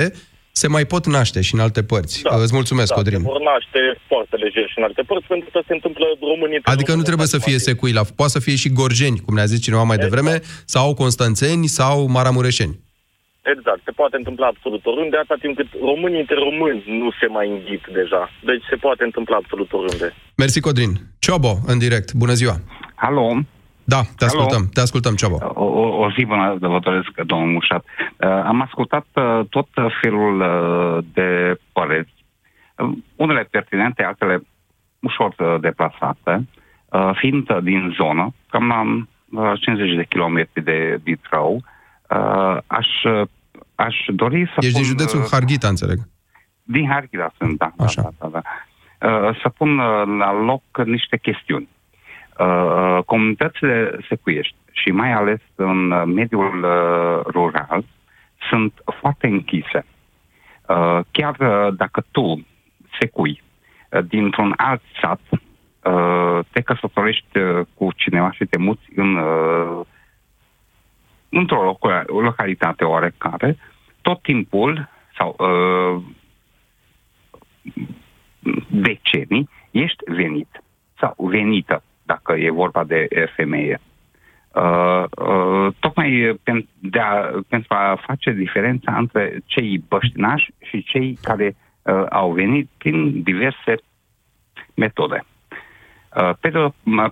Speaker 1: se mai pot naște și în alte părți. Da, Îți mulțumesc,
Speaker 13: da,
Speaker 1: Codrin.
Speaker 13: Se vor naște foarte lejer și în alte părți, pentru că se întâmplă România.
Speaker 1: Adică nu trebuie să fie secuila, poate să fie și gorjeni, cum ne-a zis cineva mai exact. devreme, sau constanțeni sau maramureșeni.
Speaker 13: Exact, se poate întâmpla absolut oriunde, atâta timp cât românii între români nu se mai înghit deja. Deci se poate întâmpla absolut oriunde.
Speaker 1: Mersi, Codrin. Ciobo, în direct. Bună ziua!
Speaker 14: Alo?
Speaker 1: Da, te ascultăm. Te ascultăm, Ciobo.
Speaker 14: O, o, o zi bună, vă doresc, domnul Mușat. Uh, am ascultat uh, tot felul uh, de păreți, uh, unele pertinente, altele ușor uh, deplasate, uh, fiind uh, din zonă, cam la uh, 50 de kilometri de Ditrău, uh, aș, uh, aș dori să
Speaker 1: Ești
Speaker 14: pun...
Speaker 1: din județul
Speaker 14: uh,
Speaker 1: Harghita, înțeleg.
Speaker 14: din Harghita sunt, da. Așa. Da, da, da. Uh, să pun uh, la loc niște chestiuni. Uh, comunitățile secuiești și mai ales în uh, mediul uh, rural sunt foarte închise. Uh, chiar uh, dacă tu secui uh, dintr-un alt sat, uh, te căsătorești uh, cu cineva și te muți în, uh, într-o loc- localitate oarecare, tot timpul sau uh, decenii ești venit sau venită, dacă e vorba de e, femeie. Uh, uh, tocmai pen, de a, pentru a face diferența între cei băștinași și cei care uh, au venit prin diverse metode. Uh, pe, de,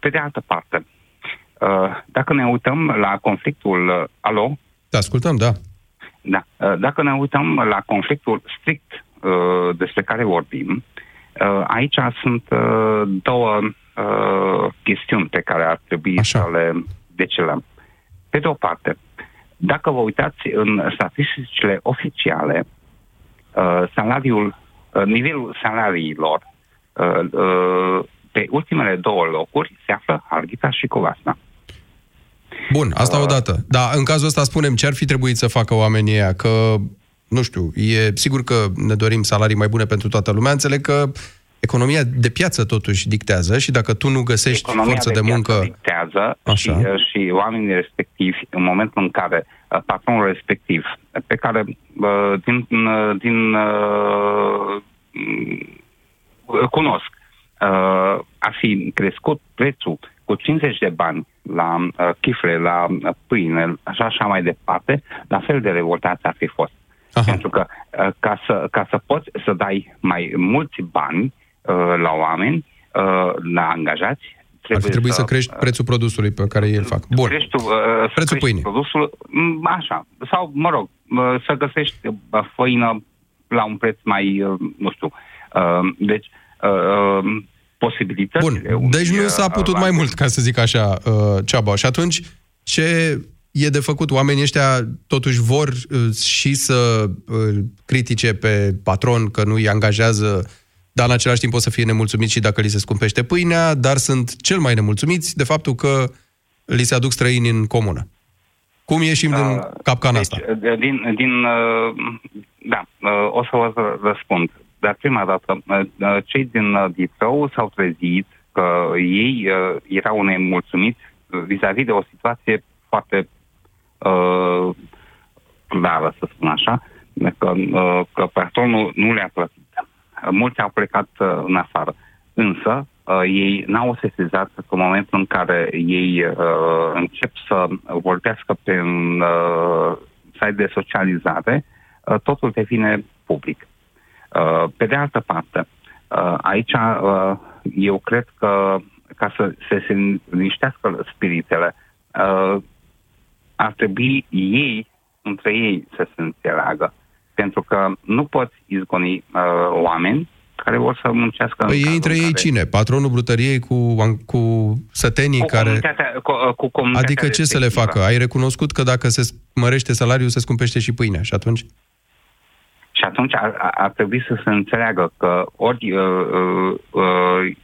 Speaker 14: pe de altă parte, uh, dacă ne uităm la conflictul... Uh, alo?
Speaker 1: Te ascultăm, da.
Speaker 14: Da. Uh, Dacă ne uităm la conflictul strict uh, despre care vorbim, uh, aici sunt uh, două uh, chestiuni pe care ar trebui Așa. să le decelăm. Pe de o parte, dacă vă uitați în statisticile oficiale, uh, salariul, uh, nivelul salariilor uh, uh, pe ultimele două locuri se află Harghita și Covasna.
Speaker 1: Bun, asta odată. Dar în cazul ăsta spunem ce ar fi trebuit să facă oamenii ăia, că, nu știu, e sigur că ne dorim salarii mai bune pentru toată lumea, înțeleg că economia de piață totuși dictează și dacă tu nu găsești
Speaker 14: Economia
Speaker 1: forță de,
Speaker 14: piață
Speaker 1: muncă...
Speaker 14: dictează
Speaker 1: Așa.
Speaker 14: și, uh, și oamenii respectivi, în momentul în care uh, patronul respectiv, pe care uh, din, uh, din uh, m, cunosc, uh, ar fi crescut prețul cu 50 de bani la uh, chifle, la uh, pâine și așa mai departe, la fel de revoltați ar fi fost. Aha. Pentru că uh, ca să, ca să poți să dai mai mulți bani uh, la oameni, uh, la angajați,
Speaker 1: Ar fi trebuit să crești prețul produsului pe care ei îl fac. Bun.
Speaker 14: crești, tu, uh, să
Speaker 1: Prețul
Speaker 14: crești
Speaker 1: pâinii.
Speaker 14: Produsul, m, așa. Sau, mă rog, uh, să găsești uh, făină la un preț mai, uh, nu știu. Uh, deci, uh, uh, posibilitățile...
Speaker 1: Bun, deci nu
Speaker 14: unui,
Speaker 1: s-a
Speaker 14: uh,
Speaker 1: putut mai mult, ca să zic așa, uh, Ceaba. Și atunci, ce e de făcut? Oamenii ăștia totuși vor uh, și să uh, critique pe patron că nu îi angajează, dar în același timp o să fie nemulțumiți și dacă li se scumpește pâinea, dar sunt cel mai nemulțumiți de faptul că li se aduc străini în comună. Cum ieșim din capcana asta?
Speaker 14: Deci, din, din, uh, da, uh, o să vă răspund. Dar prima dată, uh, uh, cei din uh, Ditrău s-au trezit că ei uh, erau nemulțumiți uh, vis-a-vis de o situație foarte uh, clară, să spun așa, că, uh, că patronul nu le-a plătit. Uh, Mulți au plecat uh, în afară. Însă, uh, ei n-au sesizat că în momentul în care ei uh, încep să vorbească pe un uh, site de socializare, uh, totul devine public. Uh, pe de altă parte, uh, aici uh, eu cred că ca să se, se liniștească spiritele, uh, ar trebui ei, între ei, să se înțeleagă. Pentru că nu poți izgoni uh, oameni care vor să muncească
Speaker 1: Păi
Speaker 14: în
Speaker 1: ei între
Speaker 14: cazul
Speaker 1: ei
Speaker 14: care-
Speaker 1: cine? Patronul brutăriei cu, cu sătenii
Speaker 14: Cu
Speaker 1: care...
Speaker 14: comunitatea, cu, uh, cu comunitatea
Speaker 1: Adică ce să le
Speaker 14: respectivă.
Speaker 1: facă? Ai recunoscut că dacă se mărește salariul, se scumpește și pâinea și atunci?
Speaker 14: Și atunci ar, ar- ar trebui să se înțeleagă că ori uh, uh, uh,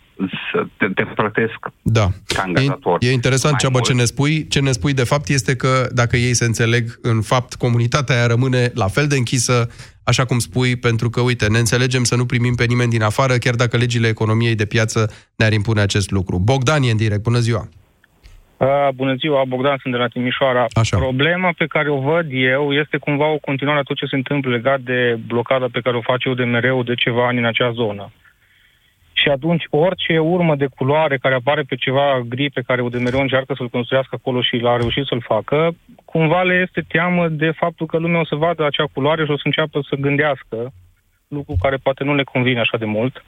Speaker 14: să te, te plătesc
Speaker 1: Da.
Speaker 14: ca angajator.
Speaker 1: E interesant,
Speaker 14: mai
Speaker 1: Ceaba,
Speaker 14: mult.
Speaker 1: ce ne spui. Ce ne spui de fapt este că dacă ei se înțeleg, în fapt, comunitatea aia rămâne la fel de închisă, așa cum spui, pentru că, uite, ne înțelegem să nu primim pe nimeni din afară, chiar dacă legile economiei de piață ne-ar impune acest lucru. Bogdan e în direct. Bună ziua!
Speaker 15: Uh, bună ziua, Bogdan, sunt de la Timișoara.
Speaker 1: Așa.
Speaker 15: Problema pe care o văd eu este cumva o continuare a tot ce se întâmplă legat de blocada pe care o face UDMR-ul de ceva ani în acea zonă. Și atunci orice urmă de culoare care apare pe ceva gri pe care UDMR-ul încearcă să-l construiască acolo și l-a reușit să-l facă, cumva le este teamă de faptul că lumea o să vadă acea culoare și o să înceapă să gândească, lucru care poate nu le convine așa de mult.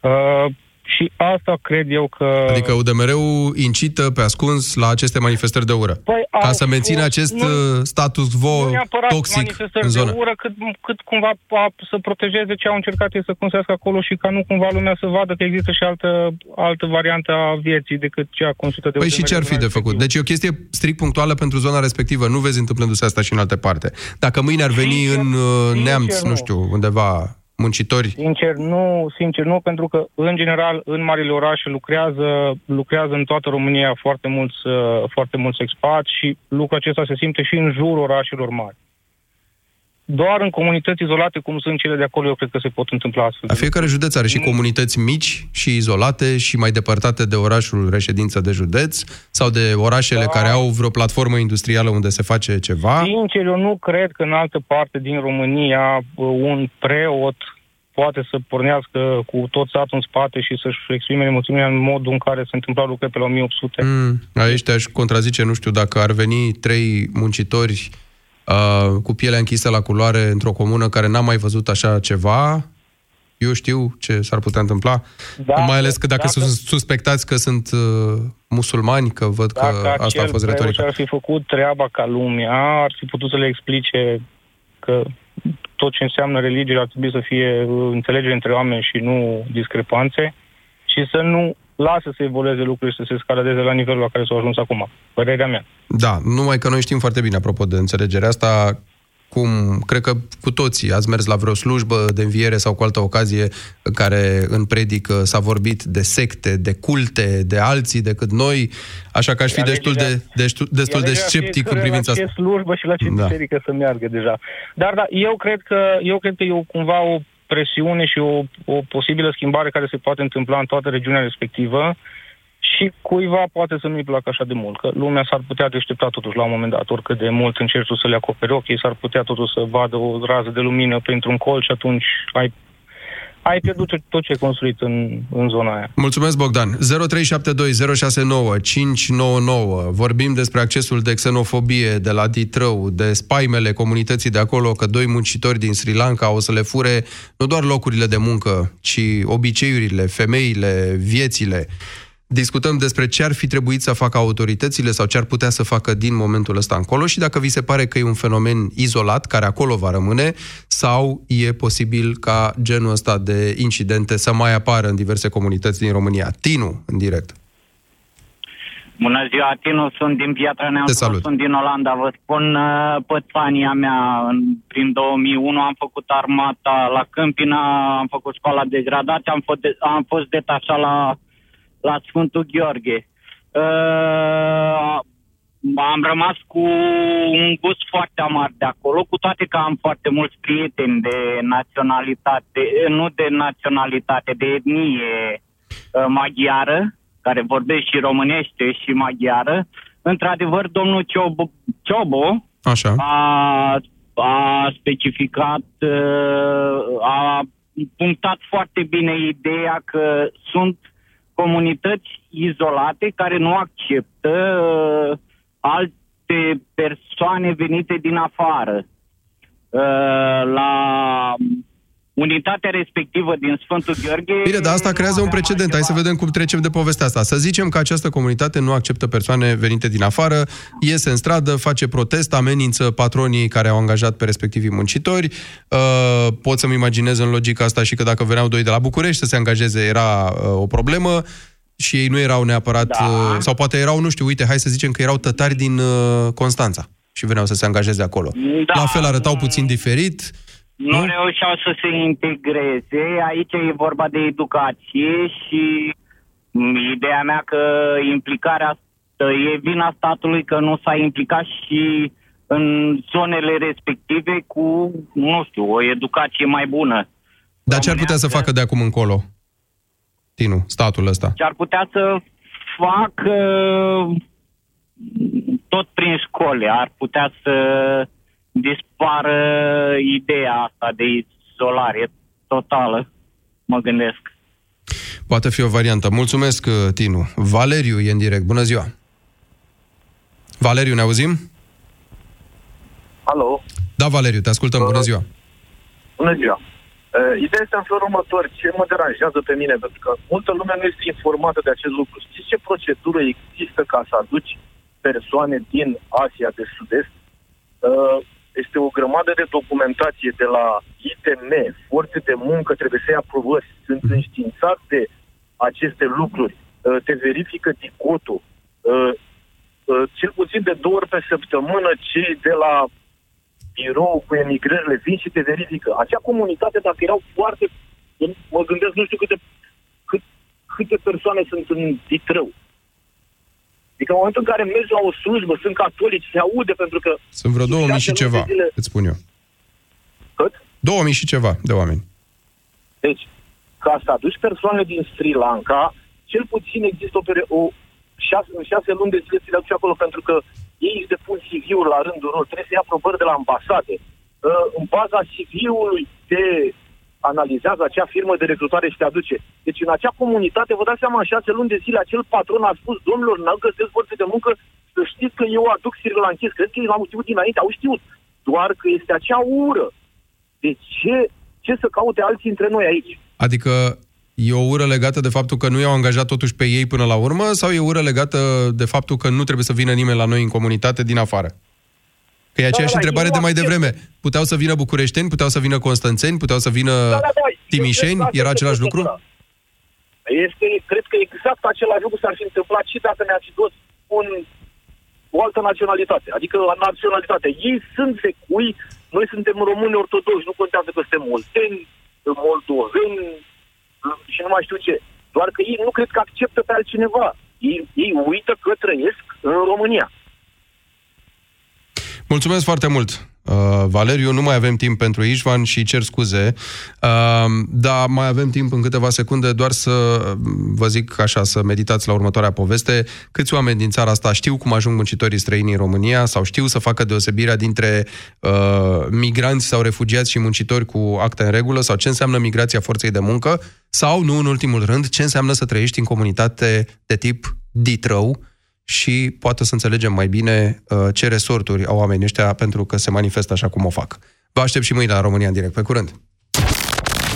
Speaker 15: Uh, și asta cred eu că...
Speaker 1: Adică UDMR-ul incită pe ascuns la aceste manifestări de ură.
Speaker 15: Păi,
Speaker 1: ca
Speaker 15: au
Speaker 1: să mențină
Speaker 15: fost-
Speaker 1: acest
Speaker 15: nu-
Speaker 1: uh, status quo
Speaker 15: nu neapărat
Speaker 1: toxic
Speaker 15: manifestări
Speaker 1: în zonă.
Speaker 15: de ură, cât, cât cumva a, să protejeze ce au încercat ei să construiască acolo și ca nu cumva lumea să vadă că există și altă, altă variantă a vieții decât cea construită de
Speaker 1: Păi și
Speaker 15: UDMR
Speaker 1: ce ar fi de făcut? Deci e o chestie strict punctuală pentru zona respectivă. Nu vezi întâmplându-se asta și în alte parte. Dacă mâine ar veni
Speaker 15: Sincer-
Speaker 1: în uh,
Speaker 15: sincer,
Speaker 1: neamț, nu
Speaker 15: nu.
Speaker 1: știu, undeva muncitori,
Speaker 15: Sincer, nu, sincer, nu, pentru că, în general, în marile orașe lucrează, lucrează în toată România foarte mulți, uh, foarte mulți expați și lucrul acesta se simte și în jurul orașelor mari. Doar în comunități izolate, cum sunt cele de acolo, eu cred că se pot întâmpla astfel.
Speaker 1: la fiecare județ are și comunități mici și izolate și mai depărtate de orașul reședință de județ sau de orașele
Speaker 15: Da.
Speaker 1: care au vreo platformă industrială unde se face ceva.
Speaker 15: Sincer, eu nu cred că în altă parte din România uh, un preot poate să pornească cu tot satul în spate și să-și exprime emoțiunea în modul în care se întâmpla lucrurile pe la 1800.
Speaker 1: Mm, aici te-aș contrazice, nu știu, dacă ar veni trei muncitori uh, cu pielea închisă la culoare într-o comună care n-a mai văzut așa ceva, eu știu ce s-ar putea întâmpla.
Speaker 15: Dacă-
Speaker 1: Mai ales că dacă,
Speaker 15: dacă-
Speaker 1: sunt suspectați că sunt uh, musulmani, că văd că
Speaker 15: Dacă
Speaker 1: asta a
Speaker 15: acel
Speaker 1: fost
Speaker 15: preot
Speaker 1: retorica.
Speaker 15: ar fi făcut treaba ca lumea, ar fi putut să le explice că tot ce înseamnă religie ar trebui să fie uh, înțelegere între oameni și nu discrepanțe și să nu lasă să evolueze lucrurile și să se escaladeze la nivelul la care s-au ajuns acum. Părerea mea.
Speaker 1: Da, numai că noi știm foarte bine, apropo de înțelegerea asta, cum, cred că cu toții ați mers la vreo slujbă de înviere sau cu altă ocazie în care în predică s-a vorbit de secte, de culte, de alții decât noi, așa că aș fi
Speaker 15: E
Speaker 1: destul de,
Speaker 15: alegerea-
Speaker 1: destul, destul de
Speaker 15: E alegerea
Speaker 1: sceptic în
Speaker 15: fiecăruia
Speaker 1: privința
Speaker 15: la
Speaker 1: asta.
Speaker 15: ce slujbă și la ce
Speaker 1: Da.
Speaker 15: biserică să meargă deja. Dar da, eu cred că, eu cred că e o, cumva o presiune și o, o posibilă schimbare care se poate întâmpla în toată regiunea respectivă și cuiva poate să nu-i placă așa de mult, că lumea s-ar putea deștepta totuși la un moment dat, oricât de mult încerci tu să le acoperi ochii, s-ar putea totuși să vadă o rază de lumină printr-un colț și atunci ai, ai pierdut tot- tot ce ai construit în, în zona aia.
Speaker 1: Mulțumesc, Bogdan. 0372069599. Vorbim despre accesul de xenofobie de la Ditrău, de spaimele comunității de acolo, că doi muncitori din Sri Lanka o să le fure nu doar locurile de muncă, ci obiceiurile, femeile, viețile. Discutăm despre ce ar fi trebuit să facă autoritățile sau ce ar putea să facă din momentul ăsta încolo și dacă vi se pare că e un fenomen izolat, care acolo va rămâne, sau e posibil ca genul ăsta de incidente să mai apară în diverse comunități din România. Tinu, în direct.
Speaker 16: Bună ziua, Tinu, sunt din Piatra Neamț,
Speaker 1: Te salut.
Speaker 16: sunt din Olanda. Vă spun uh, pățania mea. În, prin 2001 am făcut armata la Câmpina, am făcut școala de gradație, am, fost de, am fost detașat la, la Sfântul Gheorghe. Uh, am rămas cu un gust foarte amar de acolo, cu toate că am foarte mulți prieteni de naționalitate, nu de naționalitate, de etnie uh, maghiară, care vorbește și românește și maghiară. Într-adevăr, domnul Ciobo, Ciobo
Speaker 1: Așa.
Speaker 16: a, a specificat, uh, a punctat foarte bine ideea că sunt comunități izolate care nu acceptă uh, alte persoane venite din afară. Uh, la unitatea respectivă din Sfântul Gheorghe...
Speaker 1: Bine, dar asta creează un precedent. Hai să vedem cum trecem de povestea asta. Să zicem că această comunitate nu acceptă persoane venite din afară, iese în stradă, face protest, amenință patronii care au angajat pe respectivii muncitori. Uh, pot să-mi imaginez în logica asta și că dacă veneau doi de la București să se angajeze era uh, o problemă și ei nu erau neapărat, da. uh, sau poate erau, nu știu, uite, hai să zicem că erau tătari din uh, Constanța și veneau să se angajeze acolo.
Speaker 16: Da.
Speaker 1: La fel arătau puțin diferit,
Speaker 16: nu reușeau să se integreze. Aici e vorba de educație și m, ideea mea că implicarea asta e vina statului că nu s-a implicat și în zonele respective cu, nu știu, o educație mai bună.
Speaker 1: dar ce ar putea să facă de acum încolo? Tinu, statul ăsta.
Speaker 16: Ce ar putea să facă tot prin școli, ar putea să dispară ideea asta de izolare totală, mă gândesc.
Speaker 1: Poate fi o variantă. Mulțumesc, uh, Tinu. Valeriu e în direct. Bună ziua! Valeriu, ne auzim?
Speaker 17: Alo?
Speaker 1: Da, Valeriu, te ascultăm. Bună ziua.
Speaker 17: Bună ziua. Uh, ideea este în felul următor. Ce mă deranjează pe mine? Pentru că multă lume nu este informată de acest lucru. Știți ce procedură există ca să aduci persoane din Asia de Sud-Est? Uh, este o grămadă de documentație de la ITM, forțe de muncă, trebuie să ia aprobări. Sunt înștiințat de aceste lucruri. Uh, te verifică dicotul. Uh, uh, cel puțin de două ori pe săptămână cei de la birou cu emigrările vin și te verifică. Acea comunitate, dacă erau foarte... Mă gândesc, nu știu câte, cât, câte persoane sunt în Ditrău. Adică în momentul în care mergi la o slujbă, sunt catolici, se aude pentru că...
Speaker 1: Sunt vreo 2000 și ceva,
Speaker 17: zile...
Speaker 1: îți spun eu.
Speaker 17: Cât?
Speaker 1: 2000 și ceva de oameni.
Speaker 17: Deci, ca să aduci persoane din Sri Lanka, cel puțin există o, peri- o șase, în șase luni de zile ți le aduci acolo pentru că ei își depun CV-ul la rândul lor, trebuie să ia aprobări de la ambasade. Uh, în baza CV-ului te analizează acea firmă de recrutare și te aduce. Deci în acea comunitate, vă dați seama, în șase luni de zile, acel patron a spus, domnilor, n-au găsesc forțe de muncă, să știți că eu aduc Sri Lankez. Cred că ei l-au știut dinainte, au știut. Doar că este acea ură. De ce, ce să caute alții între noi aici?
Speaker 1: Adică e o ură legată de faptul că nu i-au angajat totuși pe ei până la urmă sau e o ură legată de faptul că nu trebuie să vină nimeni la noi în comunitate din afară? Că e aceeași
Speaker 17: Da, da,
Speaker 1: întrebare
Speaker 17: eu
Speaker 1: de mai
Speaker 17: accept.
Speaker 1: devreme. Puteau să vină bucureșteni, puteau să vină constanțeni, puteau să vină
Speaker 17: Da, da, da, eu
Speaker 1: timișeni,
Speaker 17: cred că
Speaker 1: era
Speaker 17: asta
Speaker 1: același
Speaker 17: este
Speaker 1: lucru?
Speaker 17: procedura. Este, cred că exact același lucru s-ar fi întâmplat și dacă ne-ar fi dus un, o altă naționalitate, adică naționalitate. Ei sunt secui, noi suntem români ortodoxi, nu contează că suntem molteni, moldoveni și nu mai știu ce. Doar că ei nu cred că acceptă pe altcineva. Ei, ei uită că trăiesc în România.
Speaker 1: Mulțumesc foarte mult, uh, Valeriu. Nu mai avem timp pentru Ișvan și cer scuze, uh, dar mai avem timp în câteva secunde doar să uh, vă zic așa, să meditați la următoarea poveste. Câți oameni din țara asta știu cum ajung muncitorii străini în România sau știu să facă deosebirea dintre uh, migranți sau refugiați și muncitori cu acte în regulă sau ce înseamnă migrația forței de muncă sau, nu în ultimul rând, ce înseamnă să trăiești în comunitate de tip ditrău, și poate să înțelegem mai bine uh, ce resorturi au oamenii ăștia pentru că se manifestă așa cum o fac. Vă aștept și mâine la România în direct. Pe curând!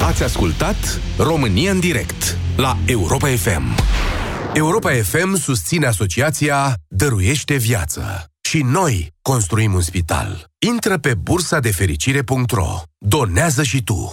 Speaker 7: Ați ascultat România în direct la Europa FM. Europa FM susține asociația Dăruiește Viață. Și noi construim un spital. Intră pe bursa de fericire.ro. Donează și tu.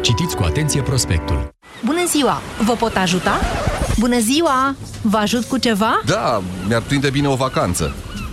Speaker 18: Citiți cu atenție prospectul.
Speaker 3: Bună ziua! Vă pot ajuta? Bună ziua! Vă ajut cu ceva?
Speaker 19: Da, mi-ar prinde bine o vacanță.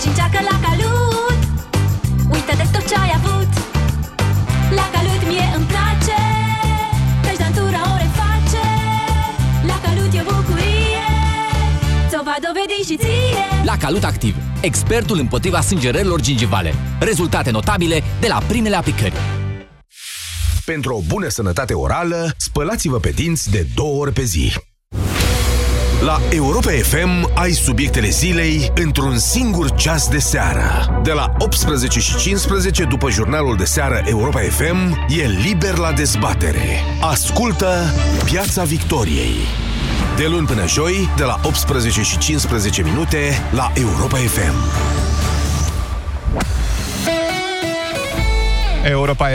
Speaker 4: și încearcă la calut Uită de tot ce ai avut La calut mie îmi place Căci dantura o reface La calut e o bucurie Ți-o va dovedi și ție
Speaker 20: La Calut Activ, expertul împotriva sângerărilor gingivale. Rezultate notabile de la primele aplicări.
Speaker 7: Pentru o bună sănătate orală, spălați-vă pe dinți de două ori pe zi. La Europa FM ai subiectele zilei într-un singur ceas de seară. De la 18 și 15 după jurnalul de seară Europa FM e liber la dezbatere. Ascultă Piața Victoriei. De luni până joi, de la 18 și 15 minute la Europa FM.
Speaker 21: Europa